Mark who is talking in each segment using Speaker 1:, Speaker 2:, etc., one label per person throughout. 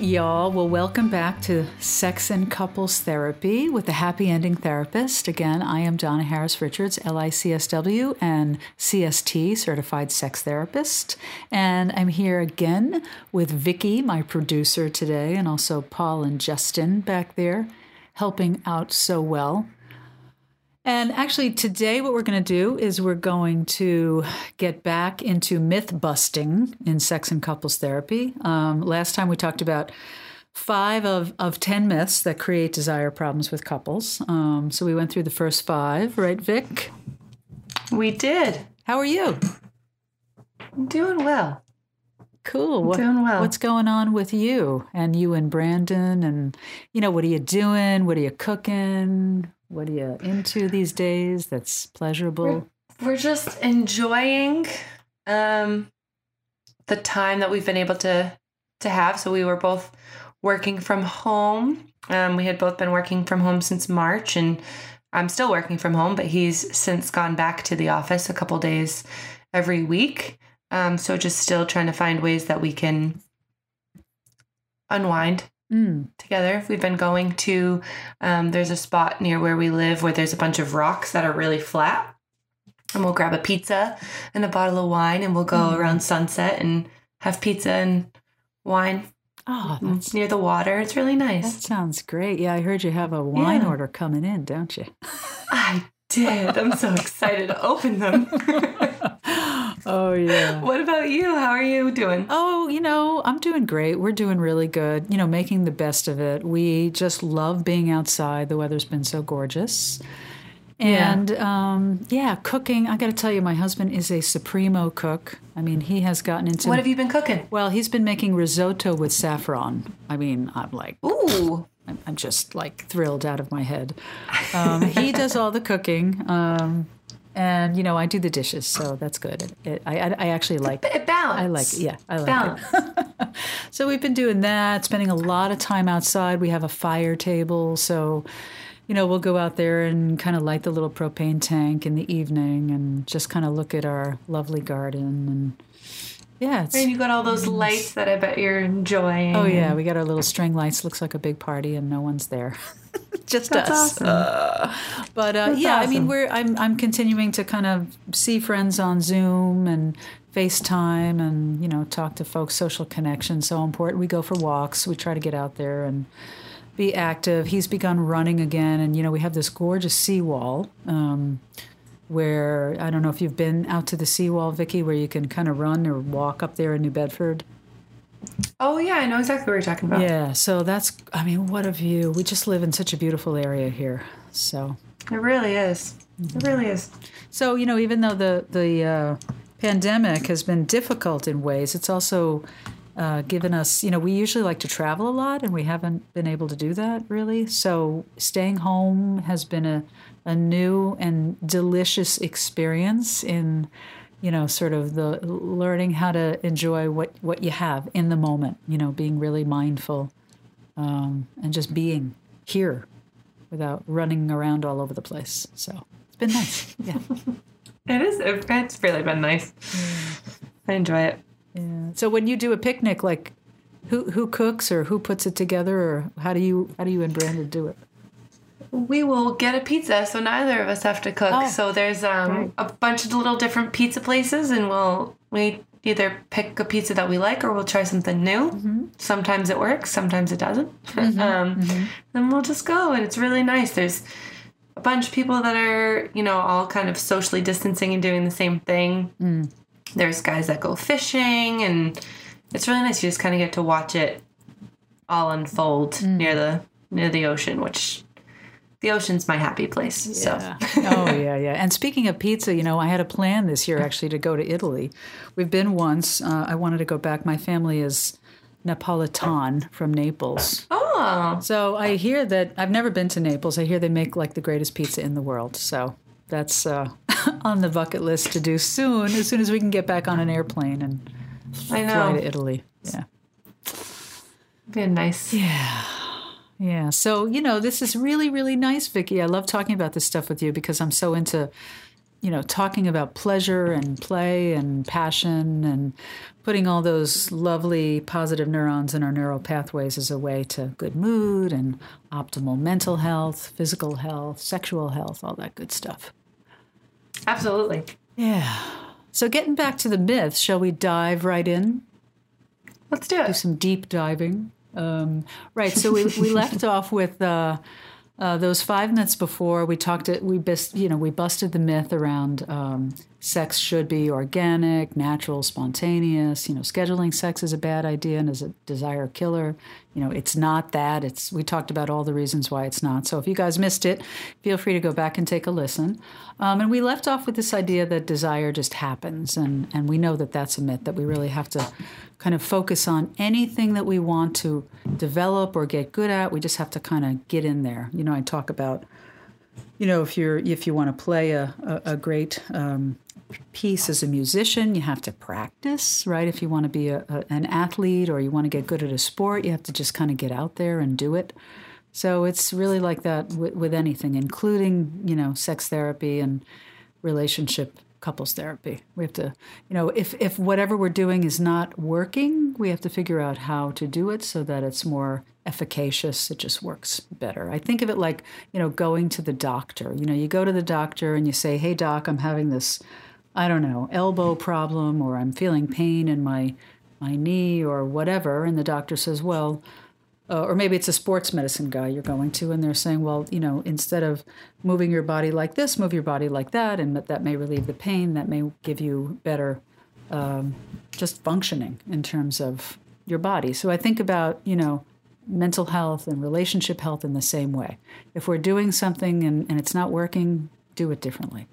Speaker 1: y'all. Well, welcome back to Sex and Couples Therapy with the Happy Ending Therapist. Again, I am Donna Harris Richards, LICSW and CST, Certified Sex Therapist. And I'm here again with Vicki, my producer today, and also Paul and Justin back there helping out so well. And actually, today, what we're going to do is we're going to get back into myth busting in sex and couples therapy. Um, last time we talked about five of, of 10 myths that create desire problems with couples. Um, so we went through the first five, right, Vic?
Speaker 2: We did.
Speaker 1: How are you?
Speaker 2: I'm doing well.
Speaker 1: Cool. What,
Speaker 2: doing well.
Speaker 1: What's going on with you and you and Brandon? And, you know, what are you doing? What are you cooking? What are you into these days that's pleasurable?
Speaker 2: We're, we're just enjoying um, the time that we've been able to to have. So we were both working from home. Um, we had both been working from home since March, and I'm still working from home, but he's since gone back to the office a couple days every week. Um, so just still trying to find ways that we can unwind
Speaker 1: Mm.
Speaker 2: together. We've been going to, um, there's a spot near where we live where there's a bunch of rocks that are really flat. And we'll grab a pizza and a bottle of wine and we'll go
Speaker 1: Mm.
Speaker 2: around sunset and have pizza and wine
Speaker 1: Oh, that's,
Speaker 2: near the water. It's really nice.
Speaker 1: that sounds great. Yeah, I heard you have a wine
Speaker 2: Yeah.
Speaker 1: order coming in, don't you?
Speaker 2: I did. I'm so excited to open them.
Speaker 1: oh, yeah.
Speaker 2: what about you? How are you doing?
Speaker 1: Oh, you know, I'm doing great. We're doing really good, you know, making the best of it. We just love being outside. The weather's been so gorgeous.
Speaker 2: Yeah.
Speaker 1: And um, yeah, cooking. I got to tell you, my husband is a supremo cook. I mean, he has gotten into.
Speaker 2: What have you been cooking?
Speaker 1: well, he's been making risotto with saffron. I mean, I'm like,
Speaker 2: Ooh.
Speaker 1: I'm, I'm just like thrilled out of my head. Um, he does all the cooking, um, and you know, I do the dishes, so that's good. It, it, I, I actually like.
Speaker 2: It balance.
Speaker 1: I like, it. yeah, I like
Speaker 2: Balance.
Speaker 1: it. So we've been doing that, spending a lot of time outside. We have a fire table, so you know we'll go out there and kind of light the little propane tank in the evening, and just kind of look at our lovely garden and yeah,
Speaker 2: And you got all those lights that I bet you're enjoying.
Speaker 1: Oh yeah, we got our little string lights. Looks like a big party, and no one's there. Just
Speaker 2: That's
Speaker 1: us.
Speaker 2: awesome.
Speaker 1: Uh, but uh, yeah, I mean, we're I'm I'm continuing to kind of see friends on Zoom and FaceTime, and you know, talk to folks. Social connection so important. We go for walks. We try to get out there and be active. He's begun running again, and you know, we have this gorgeous seawall. Um, where I don't know if you've been out to the seawall, Vicki, where you can kind of run or walk up there in New Bedford.
Speaker 2: Oh yeah, I know exactly what you're talking about.
Speaker 1: Yeah, so that's, I mean, what a view. We just live in such a beautiful area here. So,
Speaker 2: It really is. It really is.
Speaker 1: so you know, even though the, the uh, pandemic has been difficult in ways, it's also uh, given us, you know, we usually like to travel a lot and we haven't been able to do that really. So, staying home has been a, a new and delicious experience in, you know, sort of the learning how to enjoy what, what you have in the moment, you know, being really mindful um, and just being here without running around all over the place. So it's been nice. Yeah.
Speaker 2: It is. It's really been nice. I enjoy it.
Speaker 1: yeah. So when you do a picnic, like who who cooks or who puts it together, or how do you how do you and Brandon do it?
Speaker 2: We will get a pizza, so neither of us have to cook.
Speaker 1: Oh,
Speaker 2: so there's um,
Speaker 1: great.
Speaker 2: a bunch of little different pizza places, and we'll we either pick a pizza that we like or we'll try something new.
Speaker 1: Mm-hmm.
Speaker 2: Sometimes it works, sometimes it doesn't. um, Then we'll just go, and it's really nice. There's a bunch of people that are, you know, all kind of socially distancing and doing the same thing.
Speaker 1: Mm.
Speaker 2: There's guys that go fishing, and it's really nice. You just kind of get to watch it all unfold
Speaker 1: Mm.
Speaker 2: near the near the ocean, which the ocean's my happy place.
Speaker 1: Yeah.
Speaker 2: So
Speaker 1: oh yeah, yeah. And speaking of pizza, you know, I had a plan this year actually to go to Italy. We've been once. Uh, I wanted to go back. My family is Napolitan from Naples.
Speaker 2: oh,
Speaker 1: So I hear that I've never been to Naples. I hear they make like the greatest pizza in the world. So that's uh, on the bucket list to do soon, as soon as we can get back on an airplane and fly to Italy. Yeah.
Speaker 2: Be nice.
Speaker 1: Yeah. Yeah. So, you know, this is really, really nice, Vicki. I love talking about this stuff with you because I'm so into, you know, talking about pleasure and play and passion and putting all those lovely positive neurons in our neural pathways as a way to good mood and optimal mental health, physical health, sexual health, all that good stuff.
Speaker 2: Absolutely.
Speaker 1: Yeah. So, getting back to the myths, shall we dive right in?
Speaker 2: Let's do it.
Speaker 1: Do some deep diving. Um, right. So we, we left off with uh, uh, those five myths before. We talked. It. We best. You know. We busted the myth around um, sex should be organic, natural, spontaneous. You know, scheduling sex is a bad idea and is a desire killer. You know, it's not that. It's we talked about all the reasons why it's not. So if you guys missed it, feel free to go back and take a listen. Um, and we left off with this idea that desire just happens, and and we know that that's a myth. That we really have to kind of focus on anything that we want to develop or get good at. We just have to kind of get in there. You know, I talk about you know if you're if you want to play a, a, a great um, piece as a musician, you have to practice, right? If you want to be a, a, an athlete or you want to get good at a sport, you have to just kind of get out there and do it. So it's really like that with, with anything, including, you know, sex therapy and relationship couples therapy. We have to, you know, if, if whatever we're doing is not working, we have to figure out how to do it so that it's more efficacious. It just works better. I think of it like, you know, going to the doctor. You know, you go to the doctor and you say, hey, doc, I'm having this I don't know, elbow problem or I'm feeling pain in my my knee or whatever and the doctor says, "Well, uh, or maybe it's a sports medicine guy you're going to and they're saying, "Well, you know, instead of moving your body like this, move your body like that and that, that may relieve the pain, that may give you better um, just functioning in terms of your body." So I think about, you know, mental health and relationship health in the same way. If we're doing something and, and it's not working, do it differently.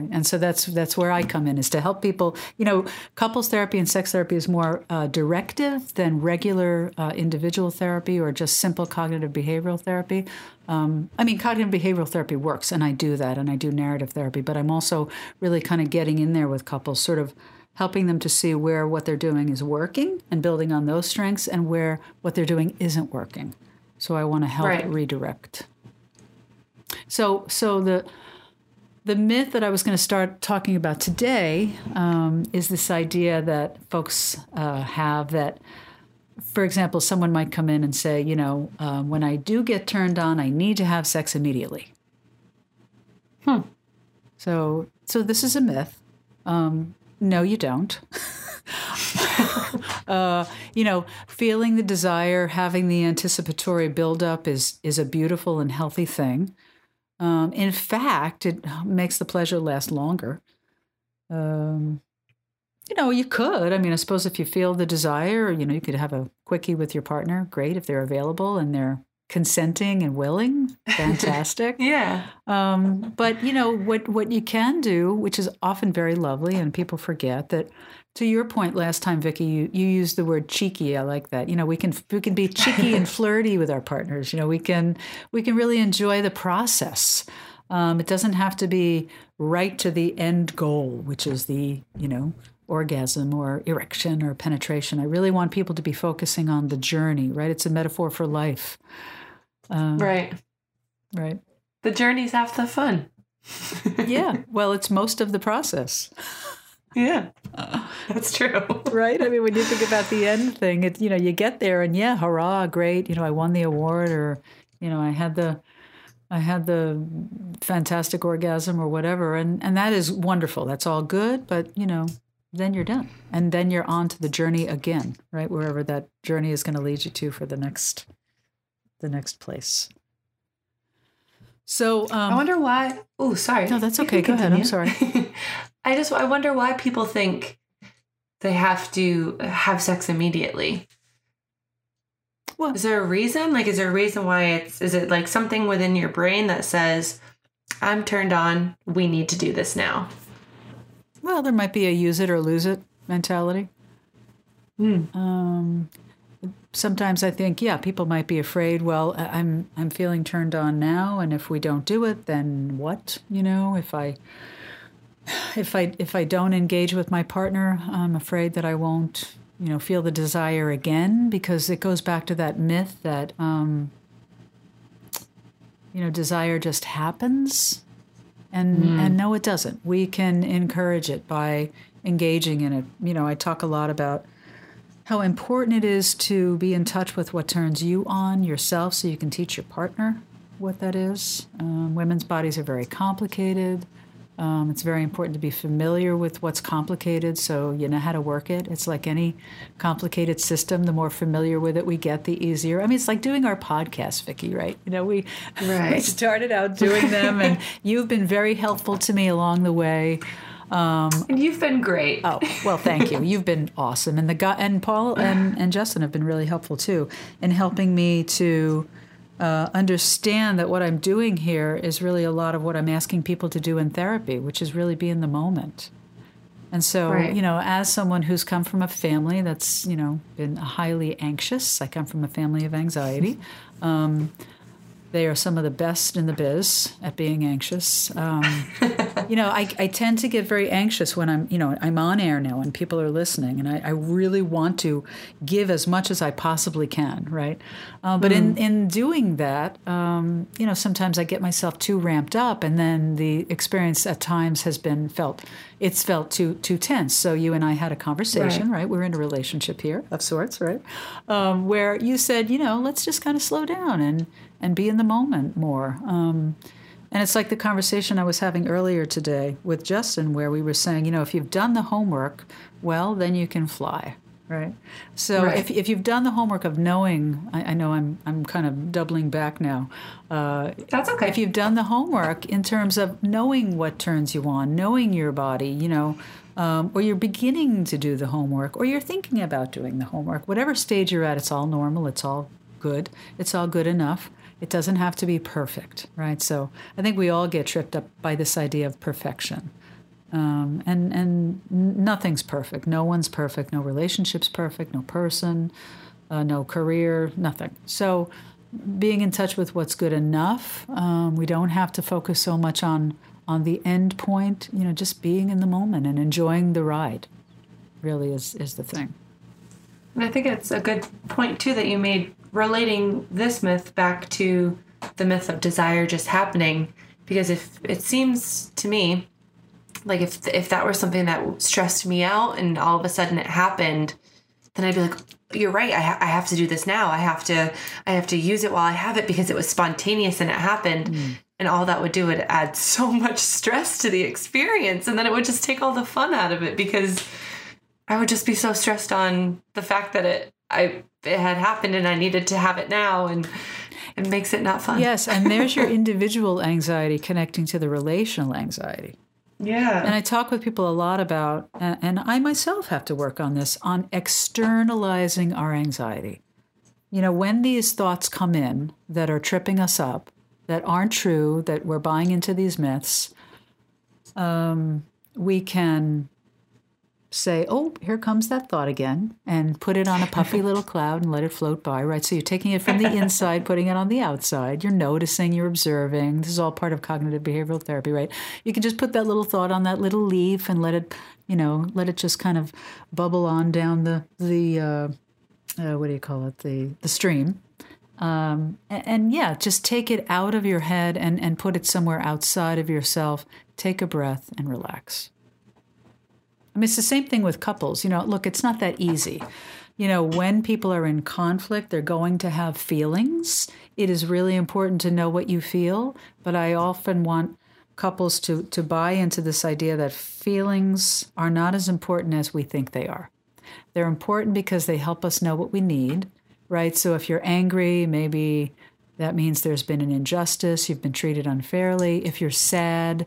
Speaker 1: Right. And so that's that's where I come in is to help people. You know, couples therapy and sex therapy is more uh, directive than regular uh, individual therapy or just simple cognitive behavioral therapy. Um, I mean, cognitive behavioral therapy works, and I do that, and I do narrative therapy. But I'm also really kind of getting in there with couples, sort of helping them to see where what they're doing is working and building on those strengths, and where what they're doing isn't working. So I want to help right. redirect. So so the the myth that I was going to start talking about today um, is this idea that folks uh, have that, for example, someone might come in and say, you know, uh, when I do get turned on, I need to have sex immediately. Hmm. So, so this is a myth. Um, no, you don't. uh, you know, feeling the desire, having the anticipatory buildup is is a beautiful and healthy thing. Um, in fact, it makes the pleasure last longer. Um, you know, you could. I mean, I suppose if you feel the desire, you know, you could have a quickie with your partner. Great if they're available and they're consenting and willing. Fantastic.
Speaker 2: yeah.
Speaker 1: Um, but you know what? What you can do, which is often very lovely, and people forget that to your point last time, Vicki, you, you used the word cheeky. I like that. You know, we can we can be cheeky and flirty with our partners. You know, we can we can really enjoy the process. Um, it doesn't have to be right to the end goal, which is the you know orgasm or erection or penetration. I really want people to be focusing on the journey. Right? It's a metaphor for life.
Speaker 2: Um, right.
Speaker 1: Right.
Speaker 2: The journey's half the fun.
Speaker 1: yeah. Well, it's most of the process.
Speaker 2: Yeah, that's true.
Speaker 1: right? I mean, when you think about the end thing, it you know you get there and yeah, hurrah, great! You know, I won the award, or you know, I had the I had the fantastic orgasm or whatever, and and that is wonderful. That's all good, but you know, then you're done, and then you're on to the journey again, right? Wherever that journey is going to lead you to for the next the next place. So um,
Speaker 2: I wonder why. Oh, sorry.
Speaker 1: No, that's okay. Go ahead. I'm sorry.
Speaker 2: I just I wonder why people think they have to have sex immediately. Well, is there a reason? Like, is there a reason why it's? Is it like something within your brain that says, "I'm turned on. We need to do this now."
Speaker 1: Well, there might be a use it or lose it mentality. Mm. Um, sometimes I think, yeah, people might be afraid. Well, I'm I'm feeling turned on now, and if we don't do it, then what? You know, if I if I if I don't engage with my partner, I'm afraid that I won't, you know, feel the desire again because it goes back to that myth that um, you know desire just happens. And and no, it doesn't. We can encourage it by engaging in it. You know, I talk a lot about how important it is to be in touch with what turns you on yourself, so you can teach your partner what that is. Um, women's bodies are very complicated. Um, it's very important to be familiar with what's complicated so you know how to work it. It's like any complicated system, the more familiar with it we get, the easier. I mean, it's like doing our podcast, Vicki, right? You know, we,
Speaker 2: Right.
Speaker 1: we started out doing them, and you've been very helpful to me along the way.
Speaker 2: And you've been great.
Speaker 1: Oh well, thank you. You've been awesome, and the guy and Paul and and Justin have been really helpful too in helping me to uh, understand that what I'm doing here is really a lot of what I'm asking people to do in therapy, which is really be in the moment. And so,
Speaker 2: Right.
Speaker 1: you know, as someone who's come from a family that's, you know, been highly anxious, I come from a family of anxiety. Um, they are some of the best in the biz at being anxious. Um, you know, I, I tend to get very anxious when I'm, you know, I'm on air now and people are listening, and I, I really want to give as much as I possibly can, right? Uh, but in, in doing that, um, you know, sometimes I get myself too ramped up, and then the experience at times has been felt, it's felt too too tense. So you and I had a conversation,
Speaker 2: Right.
Speaker 1: right? We're in a relationship here of sorts, right? Um, where you said, you know, let's just kind of slow down and and be in the moment more. Um, and it's like the conversation I was having earlier today with Justin, where we were saying, you know, if you've done the homework, well, then you can fly, right? So
Speaker 2: Right.
Speaker 1: if, if you've done the homework of knowing, I, I know I'm I'm kind of doubling back now. Uh,
Speaker 2: That's okay.
Speaker 1: if you've done the homework in terms of knowing what turns you on, knowing your body, you know, um, or you're beginning to do the homework, or you're thinking about doing the homework, whatever stage you're at, it's all normal, it's all good, it's all good enough. It doesn't have to be perfect, right? So I think we all get tripped up by this idea of perfection. Um, and and nothing's perfect. No one's perfect. No relationship's perfect. No person, uh, no career, nothing. So being in touch with what's good enough. Um, we don't have to focus so much on on the end point. You know, just being in the moment and enjoying the ride. Really is is the thing.
Speaker 2: And I think it's a good point too that you made relating this myth back to the myth of desire just happening because if it seems to me like if if that were something that stressed me out and all of a sudden it happened then I'd be like you're right. I, ha- I have to do this now. I have to I have to use it while I have it because it was spontaneous and it happened. Hmm. And all that would do would add so much stress to the experience. And then it would just take all the fun out of it because I would just be so stressed on the fact that it I it had happened and I needed to have it now. And it makes it not fun.
Speaker 1: Yes, and there's your individual anxiety connecting to the relational anxiety.
Speaker 2: Yeah.
Speaker 1: And I talk with people a lot about, and I myself have to work on this, on externalizing our anxiety. You know, when these thoughts come in that are tripping us up, that aren't true, that we're buying into these myths, um, we can say, oh, here comes that thought again, and put it on a puffy little cloud and let it float by, right? So you're taking it from the inside, putting it on the outside. You're noticing, you're observing. This is all part of cognitive behavioral therapy, right? You can just put that little thought on that little leaf and let it, you know, let it just kind of bubble on down the the uh, uh, what do you call it? The the stream. Um, and, and yeah, just take it out of your head and, and put it somewhere outside of yourself. Take a breath and relax. I mean, it's the same thing with couples. You know, look, it's not that easy. You know, when people are in conflict, they're going to have feelings. It is really important to know what you feel, but I often want couples to, to buy into this idea that feelings are not as important as we think they are. They're important because they help us know what we need, right? So if you're angry, maybe that means there's been an injustice, you've been treated unfairly. If you're sad,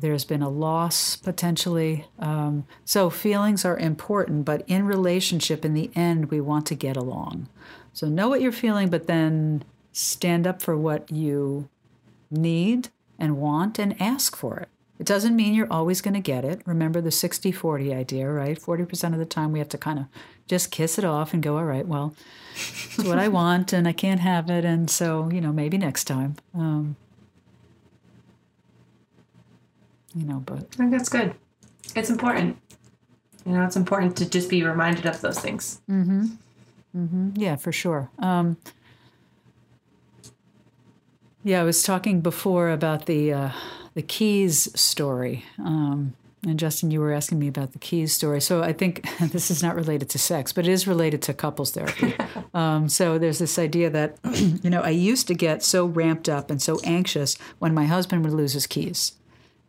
Speaker 1: there's been a loss potentially. Um, so feelings are important, but in relationship, in the end, we want to get along. So know what you're feeling, but then stand up for what you need and want and ask for it. It doesn't mean you're always going to get it. Remember the 60 40 idea, right? 40% of the time we have to kind of just kiss it off and go, all right, well, it's what I want and I can't have it. And so, you know, maybe next time. Um, you know, but
Speaker 2: I think that's good. It's important. You know, it's important to just be reminded of those things. Mm-hmm. Mm-hmm.
Speaker 1: Yeah, for sure. Um, yeah, I was talking before about the uh, the keys story. Um, and Justin, you were asking me about the keys story. So I think this is not related to sex, but it is related to couples therapy. um, so there's this idea that, you know, I used to get so ramped up and so anxious when my husband would lose his keys.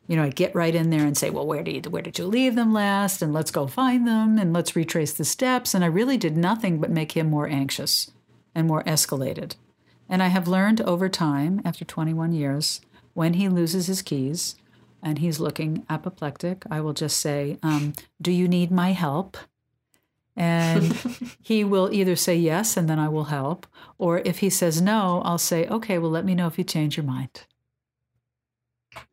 Speaker 1: You know, I'd get right in there and say, "Well, where did you, where did you leave them last?" And let's go find them and let's retrace the steps. And I really did nothing but make him more anxious and more escalated. And I have learned over time, after 21 years, when he loses his keys and he's looking apoplectic, I will just say, um, Do you need my help? And he will either say yes, and then I will help. Or if he says no, I'll say, Okay, well, let me know if you change your mind.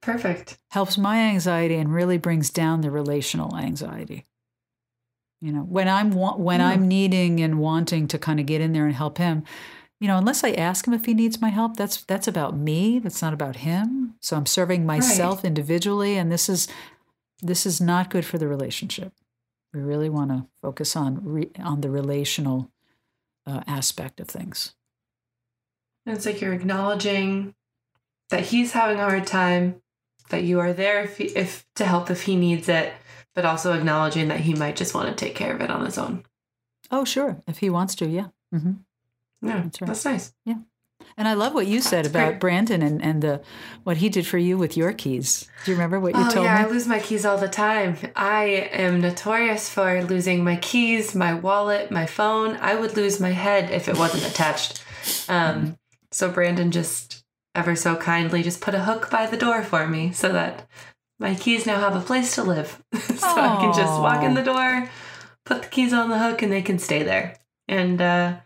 Speaker 2: Perfect.
Speaker 1: Helps my anxiety and really brings down the relational anxiety. You know, when I'm when I'm needing and wanting to kind of get in there and help him, you know, unless I ask him if he needs my help, that's that's about me. That's not about him. So I'm serving myself right. individually, and this is this is not good for the relationship. We really want to focus on re, on the relational uh, aspect of things.
Speaker 2: And it's like you're acknowledging that he's having a hard time, that you are there if, he, if to help if he needs it, but also acknowledging that he might just want to take care of it on his own.
Speaker 1: Oh, sure, if he wants to, yeah. Mm-hmm.
Speaker 2: Yeah, that's, right. that's nice.
Speaker 1: Yeah. And I love what you said that's about great. Brandon and, and the what he did for you with your keys. Do you remember what you
Speaker 2: oh,
Speaker 1: told
Speaker 2: yeah,
Speaker 1: me?
Speaker 2: I lose my keys all the time. I am notorious for losing my keys, my wallet, my phone. I would lose my head if it wasn't attached. Um, so Brandon just ever so kindly just put a hook by the door for me so that my keys now have a place to live. so Aww. I can just walk in the door, put the keys on the hook, and they can stay there. And uh,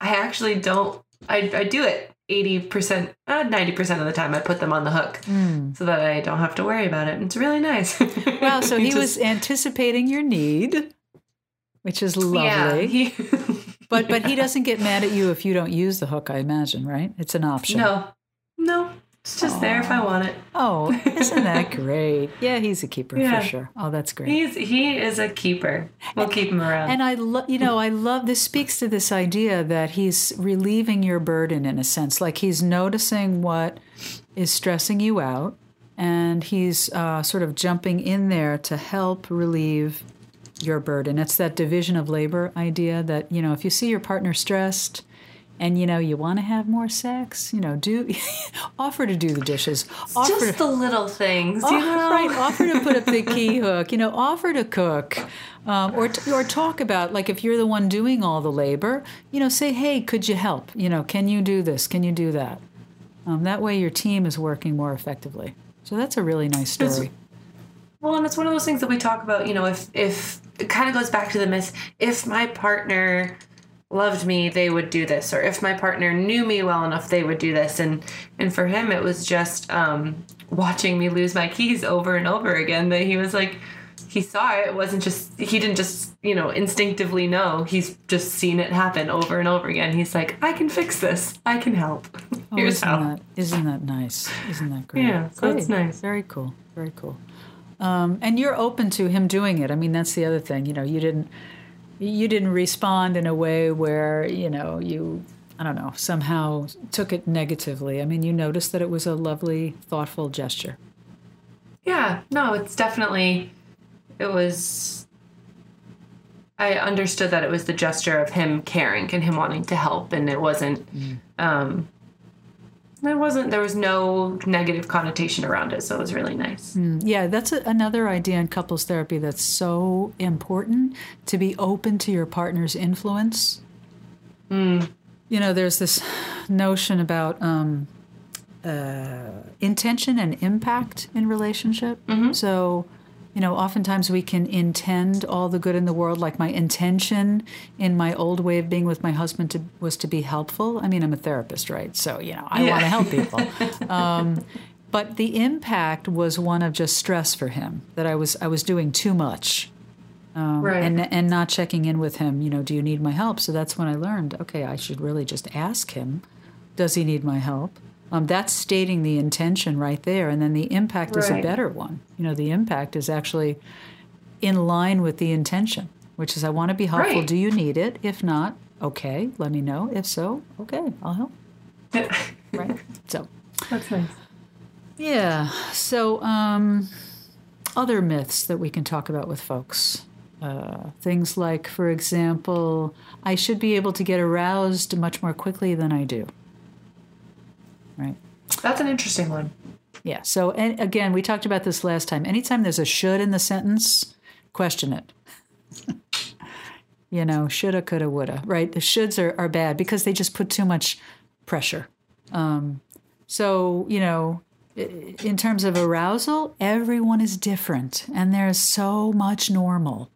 Speaker 2: I actually don't. I I do it eighty percent, uh, ninety percent of the time. I put them on the hook mm. so that I don't have to worry about it. It's really nice.
Speaker 1: wow! So he Just, was anticipating your need, which is lovely. Yeah, he, but but he doesn't get mad at you if you don't use the hook. I imagine, right? It's an option.
Speaker 2: No, no, it's just Aww. there if I want it.
Speaker 1: Oh, isn't that great? Yeah, he's a keeper yeah. for sure. Oh, that's great.
Speaker 2: He's he is a keeper. We'll and, keep him around.
Speaker 1: And I love, you know, I love this speaks to this idea that he's relieving your burden in a sense, like he's noticing what is stressing you out, and he's uh, sort of jumping in there to help relieve your burden. It's that division of labor idea that you know, if you see your partner stressed and you know you want to have more sex you know do offer to do the dishes. Offer
Speaker 2: just
Speaker 1: to,
Speaker 2: the little things offer, you know?
Speaker 1: right offer to put up the key hook you know offer to cook um, or or talk about like if you're the one doing all the labor you know say hey could you help? You know can you do this? Can you do that? Um, that way your team is working more effectively. So that's a really nice story.
Speaker 2: It's, well and it's one of those things that we talk about you know if if it kind of goes back to the myth if my partner loved me they would do this or if my partner knew me well enough they would do this. And and for him it was just um watching me lose my keys over and over again that he was like he saw it it wasn't just he didn't just you know instinctively know. He's just seen it happen over and over again. He's like i can fix this. I can help.
Speaker 1: Oh, here's isn't how. that, isn't that nice? Isn't that great?
Speaker 2: Yeah so that's nice.
Speaker 1: Very cool. Very cool um, and you're open to him doing it i mean that's the other thing you know you didn't you didn't respond in a way where you know you I don't know somehow took it negatively. I mean, you noticed that it was a lovely, thoughtful gesture.
Speaker 2: Yeah, no, it's definitely it was. I understood that it was the gesture of him caring and him wanting to help, and it wasn't mm. um, there wasn't there was no negative connotation around it so it was really nice
Speaker 1: mm, yeah that's a, another idea in couples therapy that's so important to be open to your partner's influence mm. you know there's this notion about um, uh, intention and impact in relationship mm-hmm. so you know, oftentimes we can intend all the good in the world. Like my intention in my old way of being with my husband to, was to be helpful. I mean, I'm a therapist, right? So, you know, I yeah. want to help people. um, but the impact was one of just stress for him that I was I was doing too much. Um, right. and and not checking in with him, you know, do you need my help? So that's when I learned, okay, I should really just ask him, does he need my help? Um, that's stating the intention right there, and then the impact right. is a better one. You know, the impact is actually in line with the intention, which is I want to be helpful. Right. Do you need it? If not, okay, let me know. If so, okay, I'll help. right. So
Speaker 2: that's nice.
Speaker 1: Yeah. So, um, other myths that we can talk about with folks. Uh, things like, for example, I should be able to get aroused much more quickly than I do. Right.
Speaker 2: That's an interesting one.
Speaker 1: Yeah. So, and again, we talked about this last time. Anytime there's a should in the sentence, question it. you know, shoulda, coulda, woulda, right? The shoulds are, are bad because they just put too much pressure. Um, so, you know, in terms of arousal, everyone is different and there's so much normal.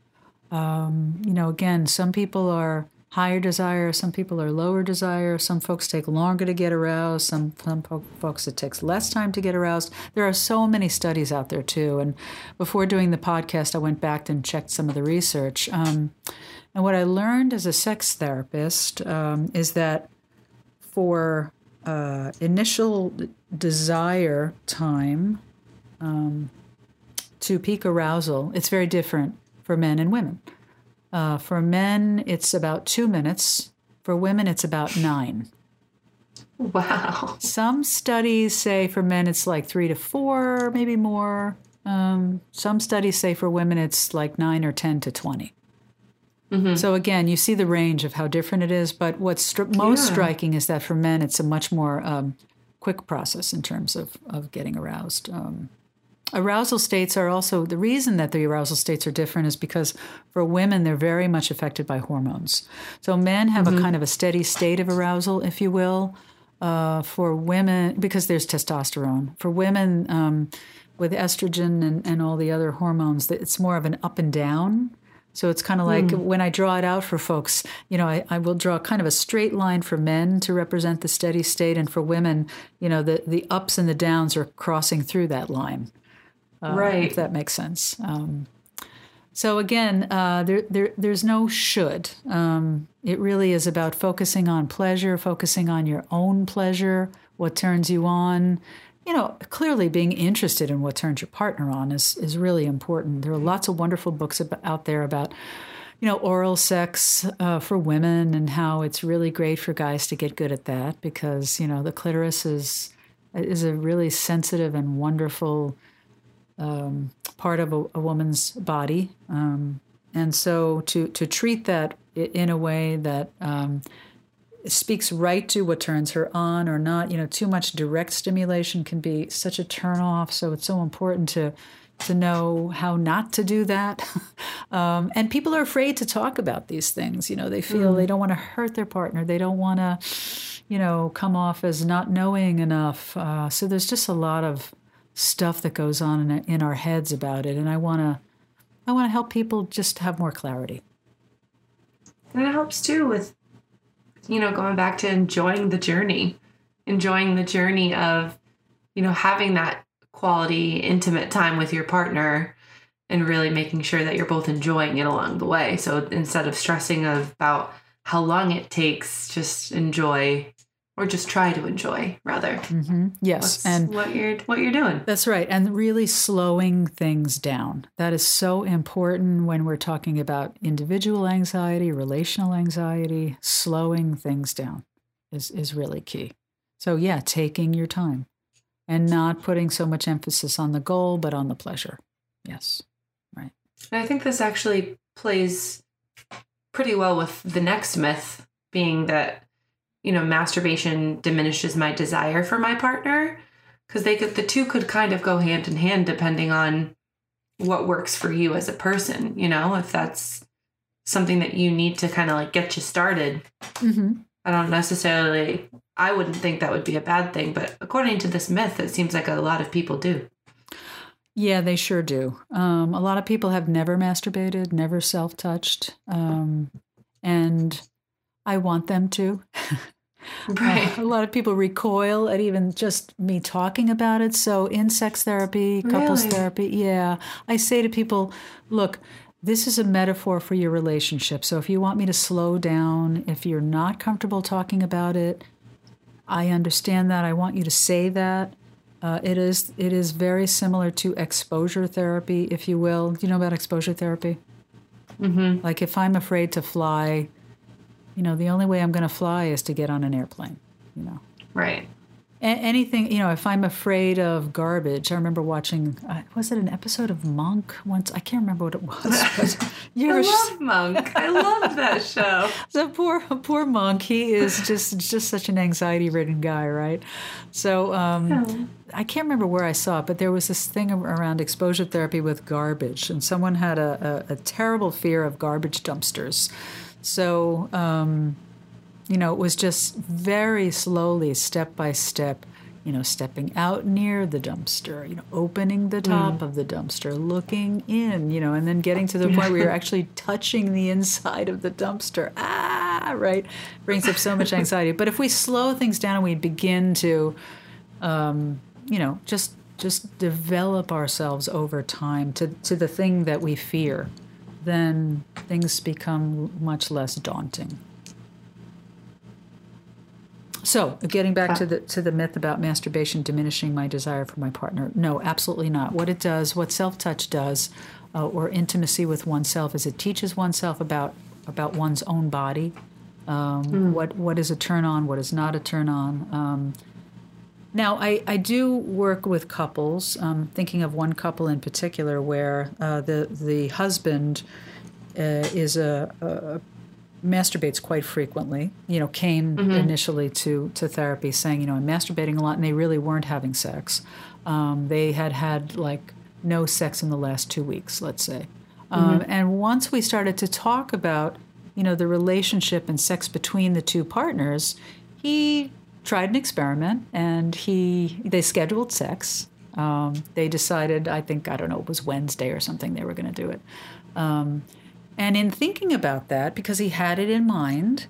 Speaker 1: Um, you know, again, some people are higher desire, some people are lower desire, some folks take longer to get aroused, some, some folks it takes less time to get aroused. There are so many studies out there too. And before doing the podcast, I went back and checked some of the research. Um, and what I learned as a sex therapist um, is that for uh, initial desire time um, to peak arousal, it's very different for men and women. Uh, for men, it's about two minutes. For women, it's about nine.
Speaker 2: Wow.
Speaker 1: Some studies say for men it's like three to four, maybe more. Um, some studies say for women it's like nine or 10 to 20. Mm-hmm. So again, you see the range of how different it is. But what's stri- most yeah. striking is that for men, it's a much more um, quick process in terms of, of getting aroused. Um, arousal states are also the reason that the arousal states are different is because for women they're very much affected by hormones. So men have mm-hmm. a kind of a steady state of arousal, if you will. Uh, for women, because there's testosterone. For women, um, with estrogen and, and all the other hormones, it's more of an up and down so it's kind of like mm. when I draw it out for folks, you know, I, I, will draw kind of a straight line for men to represent the steady state, and for women, you know, the the ups and the downs are crossing through that line. Uh,
Speaker 2: right.
Speaker 1: If that makes sense. Um, so again, uh, there, there there's no should. Um, it really is about focusing on pleasure, focusing on your own pleasure, what turns you on, you know, clearly being interested in what turns your partner on is is really important. There are lots of wonderful books about, out there about, you know, oral sex uh, for women and how it's really great for guys to get good at that because you know the clitoris is is a really sensitive and wonderful um, part of a, a, woman's body, um, and so to to treat that in a way that um, speaks right to what turns her on or not. You know, too much direct stimulation can be such a turnoff. So it's so important to to know how not to do that. um, and people are afraid to talk about these things. You know, they feel mm. they don't want to hurt their partner. They don't want to, you know, come off as not knowing enough. Uh, so there's just a lot of stuff that goes on in, in our heads about it. And I want to, I want to help people just have more clarity.
Speaker 2: And it helps too with you know, going back to enjoying the journey, enjoying the journey of, you know, having that quality, intimate time with your partner and really making sure that you're both enjoying it along the way. So instead of stressing about how long it takes, just enjoy or just try to enjoy rather.
Speaker 1: Mm-hmm. Yes,
Speaker 2: and what you're what you're doing.
Speaker 1: That's right, and really slowing things down. That is so important when we're talking about individual anxiety, relational anxiety. Slowing things down is is really key. So yeah, taking your time and not putting so much emphasis on the goal, but on the pleasure. Yes, right.
Speaker 2: And I think this actually plays pretty well with the next myth, being that you know, masturbation diminishes my desire for my partner because they could the two could kind of go hand in hand depending on what works for you as a person, you know, if that's something that you need to kind of like get you started. Mm-hmm. I don't necessarily I wouldn't think that would be a bad thing, but according to this myth, it seems like a lot of people do.
Speaker 1: Yeah, they sure do. Um, a lot of people have never masturbated, never self touched. Um, and I want them to.
Speaker 2: Right.
Speaker 1: Uh, a lot of people recoil at even just me talking about it. So, in sex therapy, couples really? therapy, yeah, I say to people, look, this is a metaphor for your relationship. So, if you want me to slow down, if you're not comfortable talking about it, I understand that. I want you to say that. Uh, it is it is very similar to exposure therapy, if you will. Do you know about exposure therapy? Mm-hmm. Like if I'm afraid to fly, you know, the only way I'm going to fly is to get on an airplane, you know.
Speaker 2: Right.
Speaker 1: anything you know if i'm afraid of garbage i remember watching uh, was it an episode of monk once? I can't remember what it was but
Speaker 2: you I love monk. I love that show.
Speaker 1: The poor poor monk he is just just such an anxiety ridden guy right? So um, i can't remember where i saw it but there was this thing around exposure therapy with garbage and someone had a, a, a terrible fear of garbage dumpsters so um, you know, it was just very slowly, step by step, you know, stepping out near the dumpster, you know, opening the top mm. of the dumpster, looking in, you know, and then getting to the point where you're actually touching the inside of the dumpster. Ah, right? Brings up so much anxiety. But if we slow things down and we begin to, um, you know, just just develop ourselves over time to, to the thing that we fear, then things become much less daunting. So, getting back to the to the myth about masturbation diminishing my desire for my partner, no, absolutely not. What it does, what self touch does, uh, or intimacy with oneself, is it teaches oneself about about one's own body. Um, mm. What what is a turn on? What is not a turn on? Um, now, I, I do work with couples. Um, thinking of one couple in particular where uh, the the husband uh, is a, a, masturbates quite frequently. You know, came mm-hmm. initially to to therapy saying, you know, I'm masturbating a lot, and they really weren't having sex. Um, they had had like no sex in the last two weeks, let's say. Um, mm-hmm. And once we started to talk about, you know, the relationship and sex between the two partners, he tried an experiment, and he they scheduled sex. Um, they decided, I think, I don't know, it was Wednesday or something. They were going to do it. Um, and in thinking about that, because he had it in mind,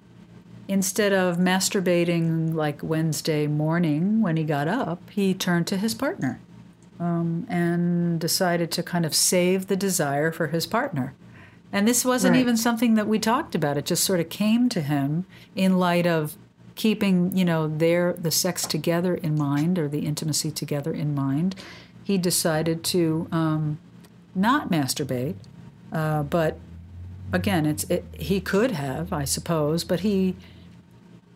Speaker 1: instead of masturbating like Wednesday morning when he got up, he turned to his partner um, and decided to kind of save the desire for his partner. And this wasn't right. even something that we talked about. It just sort of came to him in light of keeping, you know, their the sex together in mind or the intimacy together in mind. He decided to um, not masturbate, uh, but again, it's it, he could have, I suppose, but he,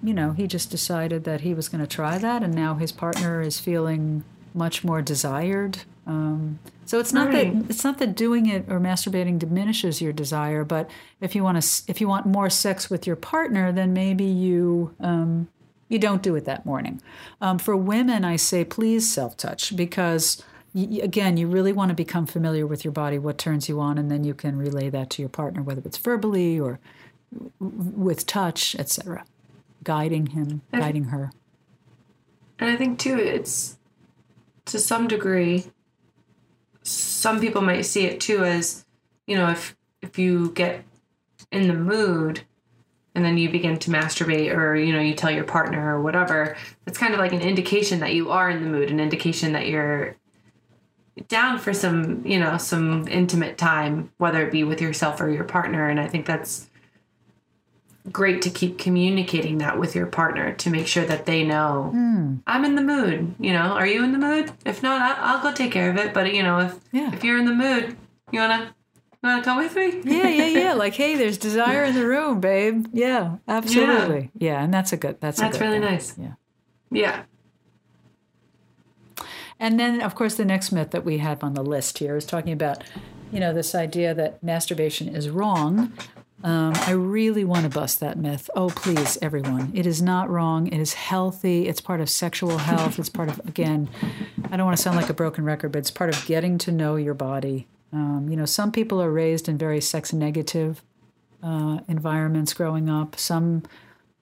Speaker 1: you know, he just decided that he was going to try that, and now his partner is feeling much more desired. Um, so it's not right. that it's not that doing it or masturbating diminishes your desire, but if you want to, if you want more sex with your partner, then maybe you um, you don't do it that morning. Um, for women, I say please self touch because again, you really want to become familiar with your body, what turns you on, and then you can relay that to your partner, whether it's verbally or with touch, etc. Guiding him, guiding her.
Speaker 2: And I think too, it's to some degree. Some people might see it too as, you know, if if you get in the mood and then you begin to masturbate or you know you tell your partner or whatever it's kind of like an indication that you are in the mood an indication that you're down for some, you know, some intimate time, whether it be with yourself or your partner. And I think that's great to keep communicating that with your partner to make sure that they know mm. I'm in the mood. You know, are you in the mood? If not, I'll, go take care of it. But you know, if yeah. if you're in the mood, you wanna you wanna come with me?
Speaker 1: yeah, yeah, yeah. Like, hey, there's desire in the room, babe. Yeah, absolutely. Yeah, yeah and that's a good. That's
Speaker 2: that's
Speaker 1: good
Speaker 2: really nice.
Speaker 1: Yeah,
Speaker 2: yeah.
Speaker 1: And then, of course, the next myth that we have on the list here is talking about, you know, this idea that masturbation is wrong. Um, I really want to bust that myth. Oh, please, everyone. It is not wrong. It is healthy. It's part of sexual health. It's part of, again, I don't want to sound like a broken record, but it's part of getting to know your body. Um, you know, some people are raised in very sex negative uh, environments growing up. Some,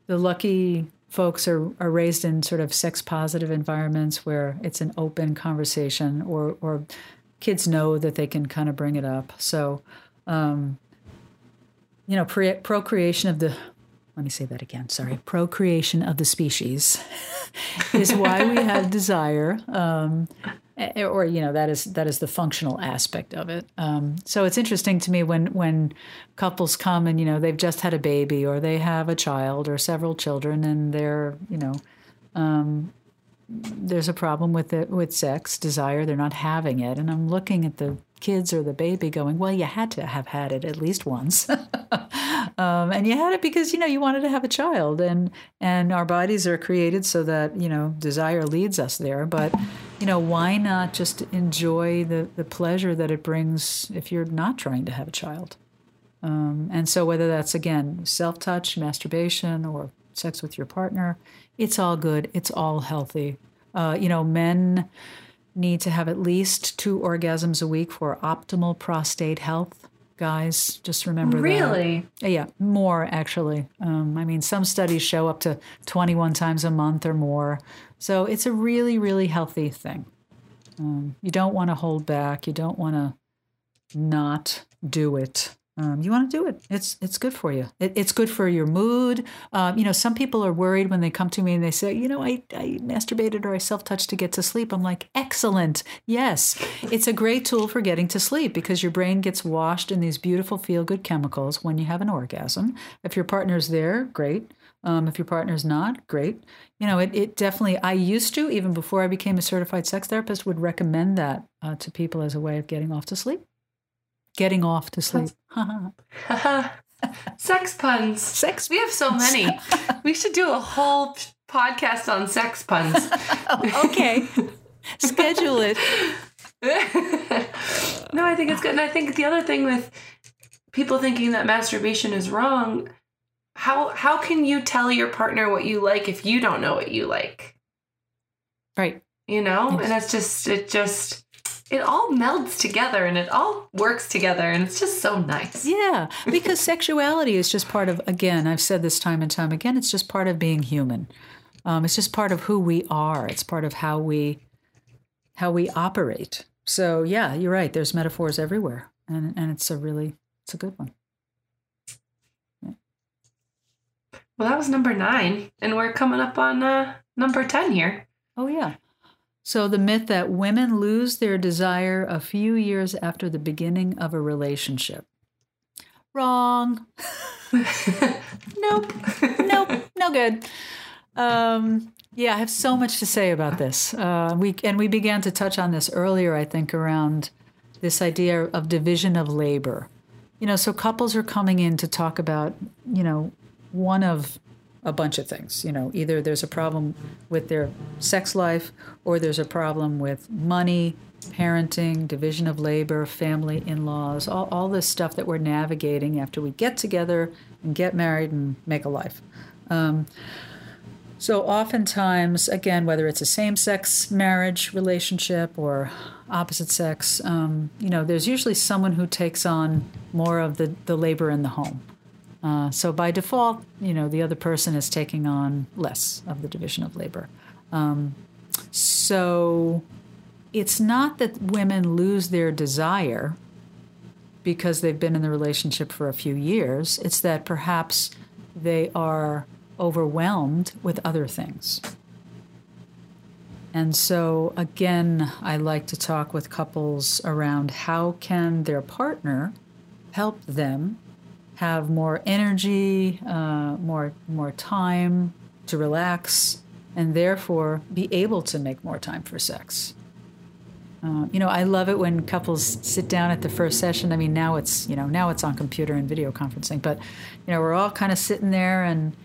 Speaker 1: the lucky folks are, are raised in sort of sex positive environments where it's an open conversation or, or kids know that they can kind of bring it up. So, um, you know, pre- procreation of the, let me say that again, sorry, procreation of the species is why we have desire. Um, Eh, or you know that is that is the functional aspect of it. Um, so it's interesting to me when when couples come and you know they've just had a baby or they have a child or several children and they're you know um, there's a problem with it with sex desire they're not having it and I'm looking at the kids or the baby going, well, you had to have had it at least once. um, and you had it because, you know, you wanted to have a child. And, and our bodies are created so that, you know, desire leads us there. But, you know, why not just enjoy the, the pleasure that it brings if you're not trying to have a child? Um, and so, whether that's again self touch, masturbation, or sex with your partner, it's all good. It's all healthy. Uh, you know, men need to have at least two orgasms a week for optimal prostate health. Guys, just remember
Speaker 2: really?
Speaker 1: that. Really? Yeah, more actually. Um, I mean, some studies show up to 21 times a month or more. So it's a really, really healthy thing. Um, you don't want to hold back. You don't want to not do it um, you want to do it. It's it's good for you. It, it's good for your mood. Um, you know, some people are worried when they come to me and they say, you know, I, I masturbated or I self touched to get to sleep. I'm like, excellent. Yes, it's a great tool for getting to sleep because your brain gets washed in these beautiful feel good chemicals when you have an orgasm. If your partner's there, great. Um, if your partner's not, great. You know, it, it definitely, I used to, even before I became a certified sex therapist, would recommend that uh, to people as a way of getting off to sleep getting off to sleep.
Speaker 2: sex puns.
Speaker 1: Sex.
Speaker 2: We have so many. we should do a whole podcast on sex puns.
Speaker 1: Oh, okay. Schedule it.
Speaker 2: no, I think it's good. And I think the other thing with people thinking that masturbation is wrong, how how can you tell your partner what you like if you don't know what you like?
Speaker 1: Right.
Speaker 2: You know? Yes. And that's just it just it all melds together and it all works together and it's just so nice.
Speaker 1: Yeah, because sexuality is just part of again, I've said this time and time again, it's just part of being human. Um, it's just part of who we are. It's part of how we how we operate. So yeah, you're right. There's metaphors everywhere, and and it's a really it's a good one.
Speaker 2: Yeah. Well, that was number nine, and we're coming up on uh, number ten here.
Speaker 1: Oh yeah. So, the myth that women lose their desire a few years after the beginning of a relationship. Wrong. nope. nope. No good. Um, yeah, I have so much to say about this. Uh, we and we began to touch on this earlier. I think around this idea of division of labor. You know, so couples are coming in to talk about you know one of a bunch of things. You know, either there's a problem with their sex life, or there's a problem with money, parenting, division of labor, family, in laws, all, all this stuff that we're navigating after we get together and get married and make a life. Um, so, oftentimes, again, whether it's a same sex marriage relationship or opposite sex, um, you know, there's usually someone who takes on more of the, the labor in the home. Uh, so by default, you know, the other person is taking on less of the division of labor. Um, so it's not that women lose their desire because they've been in the relationship for a few years. It's that perhaps they are overwhelmed with other things. And so again, I like to talk with couples around how can their partner help them have more energy, uh, more more time to relax, and therefore be able to make more time for sex. Uh, you know, I love it when couples sit down at the first session. I mean, now it's you know now it's on computer and video conferencing, but you know we're all kind of sitting there and.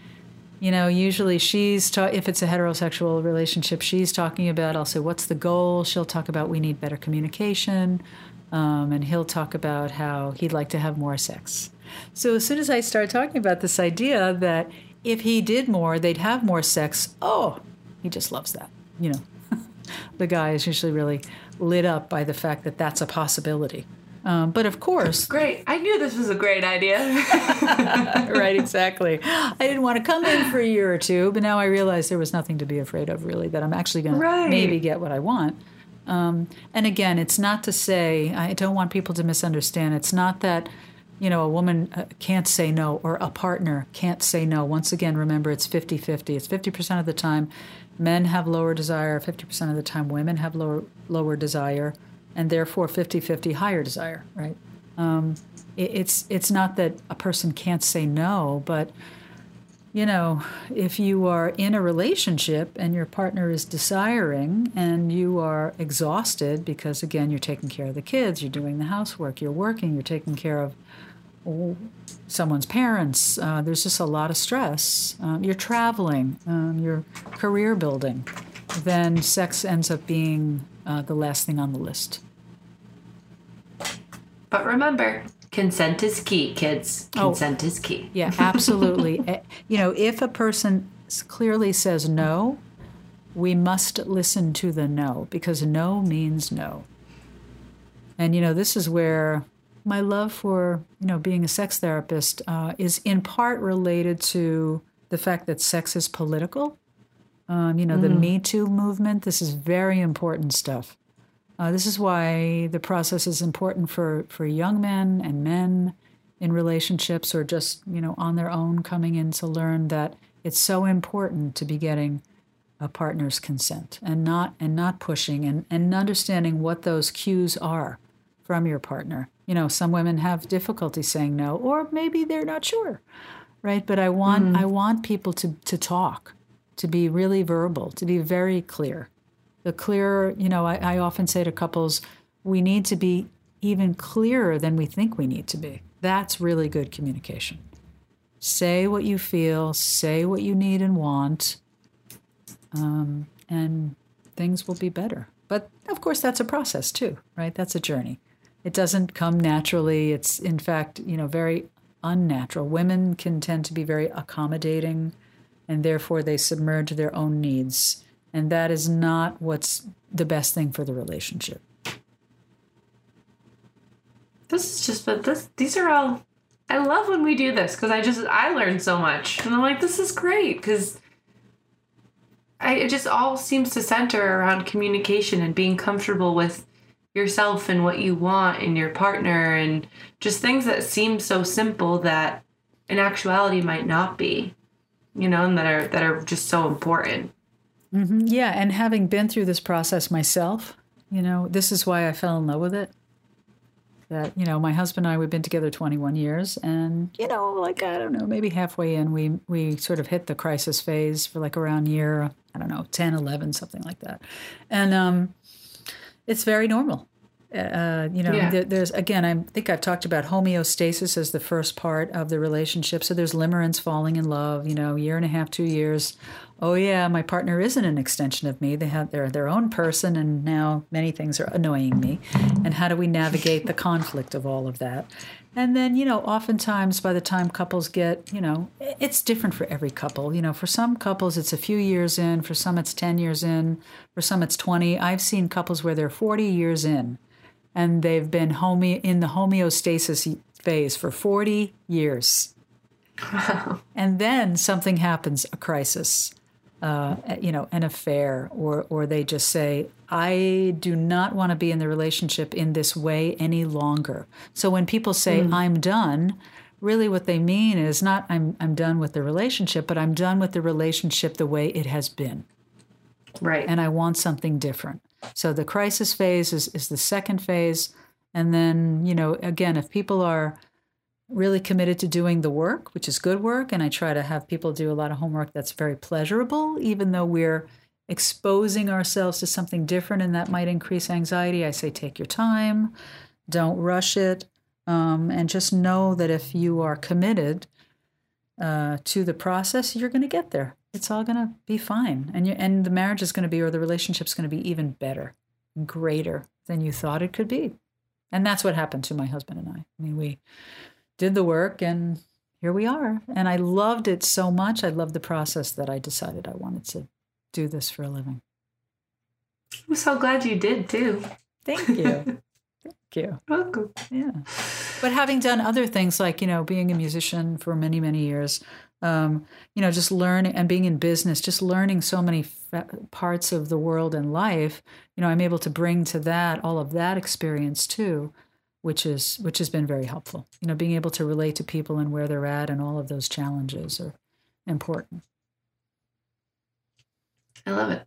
Speaker 1: You know, usually she's ta- if it's a heterosexual relationship, she's talking about. I'll say, "What's the goal?" She'll talk about we need better communication, um, and he'll talk about how he'd like to have more sex. So as soon as I started talking about this idea that if he did more, they'd have more sex, oh, he just loves that. You know, the guy is usually really lit up by the fact that that's a possibility. Um, but of course,
Speaker 2: great. I knew this was a great idea.
Speaker 1: right, exactly. I didn't want to come in for a year or two, but now I realize there was nothing to be afraid of, really. That I'm actually going right. to maybe get what I want. Um, and again, it's not to say I don't want people to misunderstand. It's not that you know, a woman uh, can't say no or a partner can't say no. Once again, remember it's 50 50. It's 50% of the time men have lower desire, 50% of the time women have lower, lower desire, and therefore 50 50 higher desire, right? Um, it, it's, it's not that a person can't say no, but you know, if you are in a relationship and your partner is desiring and you are exhausted because, again, you're taking care of the kids, you're doing the housework, you're working, you're taking care of someone's parents, uh, there's just a lot of stress, um, you're traveling, um, you're career building, then sex ends up being uh, the last thing on the list.
Speaker 2: But remember, consent is key, kids.
Speaker 1: Oh.
Speaker 2: Consent is key.
Speaker 1: Yeah, absolutely. Eh, you know, if a person clearly says no, we must listen to the no because no means no. And, you know, this is where my love for, you know, being a sex therapist uh, is in part related to the fact that sex is political. Um, you know, the Me Too movement, this is very important stuff. Uh, this is why the process is important for, for young men and men in relationships or just, you know, on their own coming in to learn that it's so important to be getting a partner's consent and not and not pushing and, and understanding what those cues are from your partner. You know, some women have difficulty saying no, or maybe they're not sure. Right. But I want I want people to, to talk, to be really verbal, to be very clear the clearer, you know, I, I often say to couples, we need to be even clearer than we think we need to be. That's really good communication. Say what you feel, say what you need and want, um, and things will be better. But of course, that's a process too, right? That's a journey. It doesn't come naturally. It's, in fact, you know, very unnatural. Women can tend to be very accommodating, and therefore they submerge their own needs and that is not what's the best thing for the relationship.
Speaker 2: This is just, but this, these are all, I love when we do this because I just, I learn so much. And I'm like, this is great because I, it just all seems to center around communication and being comfortable with yourself and what you want in your partner and just things that seem so simple that in actuality might not be, you know, and that are, that are just so important.
Speaker 1: Mm-hmm. Yeah, and having been through this process myself, you know, this is why I fell in love with it. That, you know, my husband and I, we've been together 21 years. And, you know, like, I don't know, maybe halfway in, we, we sort of hit the crisis phase for like around year, I don't know, 10, 11, something like that. And um, it's very normal. Uh, you know,
Speaker 2: Yeah.
Speaker 1: there, there's again, I think I've talked about homeostasis as the first part of the relationship. So there's limerence, falling in love. You know, year and a half, two years. Oh yeah, my partner isn't an extension of me. They have they're their own person, and now many things are annoying me. And how do we navigate the conflict of all of that? And then, you know, oftentimes by the time couples get, you know, it's different for every couple. You know, for some couples, it's a few years in, for some, it's 10 years in, for some, it's 20. I've seen couples where they're 40 years in and they've been home- in the homeostasis phase for 40 years. And then something happens, a crisis, uh, you know, an affair, or, or they just say, I do not want to be in the relationship in this way any longer. So when people say, I'm done, really what they mean is not I'm, I'm done with the relationship, but I'm done with the relationship the way it has been
Speaker 2: Right.
Speaker 1: and I want something different. So the crisis phase is, is the second phase. And then, you know, again, if people are really committed to doing the work, which is good work, and I try to have people do a lot of homework that's very pleasurable, even though we're exposing ourselves to something different and that might increase anxiety, I say take your time, don't rush it, um, and just know that if you are committed uh, to the process, you're going to get there. It's all going to be fine, and you, and the marriage is going to be, or the relationship's going to be even better, greater than you thought it could be, and that's what happened to my husband and I. I mean, we did the work, and here we are. And I loved it so much. I loved the process that I decided I wanted to do this for a living.
Speaker 2: I'm so glad you did too.
Speaker 1: Thank you. Thank you.
Speaker 2: Welcome.
Speaker 1: Yeah. But having done other things like, you know, being a musician for many, many years, um, you know, just learning and being in business, just learning so many fa- parts of the world and life, you know, I'm able to bring to that all of that experience too, which is which has been very helpful. You know, being able to relate to people and where they're at and all of those challenges are important.
Speaker 2: I love it.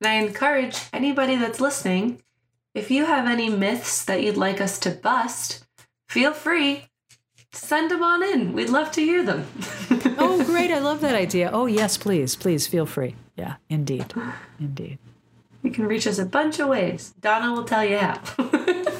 Speaker 2: And I encourage anybody that's listening, if you have any myths that you'd like us to bust, feel free. send them on in. We'd love to hear them.
Speaker 1: oh, great. I love that idea. Oh, yes, please. Please feel free. Yeah, indeed. Indeed.
Speaker 2: You can reach us a bunch of ways. Donna will tell you how.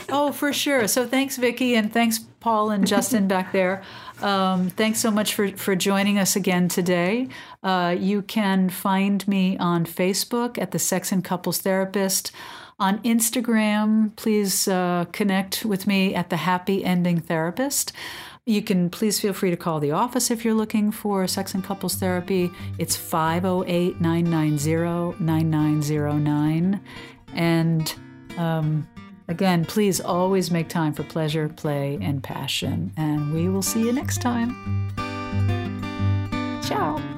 Speaker 1: oh, for sure. So thanks, Vicki, and thanks, Paul and Justin back there. Um, thanks so much for, for joining us again today. Uh, you can find me on Facebook at the Sex and Couples Therapist. On Instagram, please uh, connect with me at the Happy Ending Therapist. You can please feel free to call the office if you're looking for sex and couples therapy. It's 508 990 9909. And um, again, please always make time for pleasure, play, and passion. And we will see you next time. Ciao.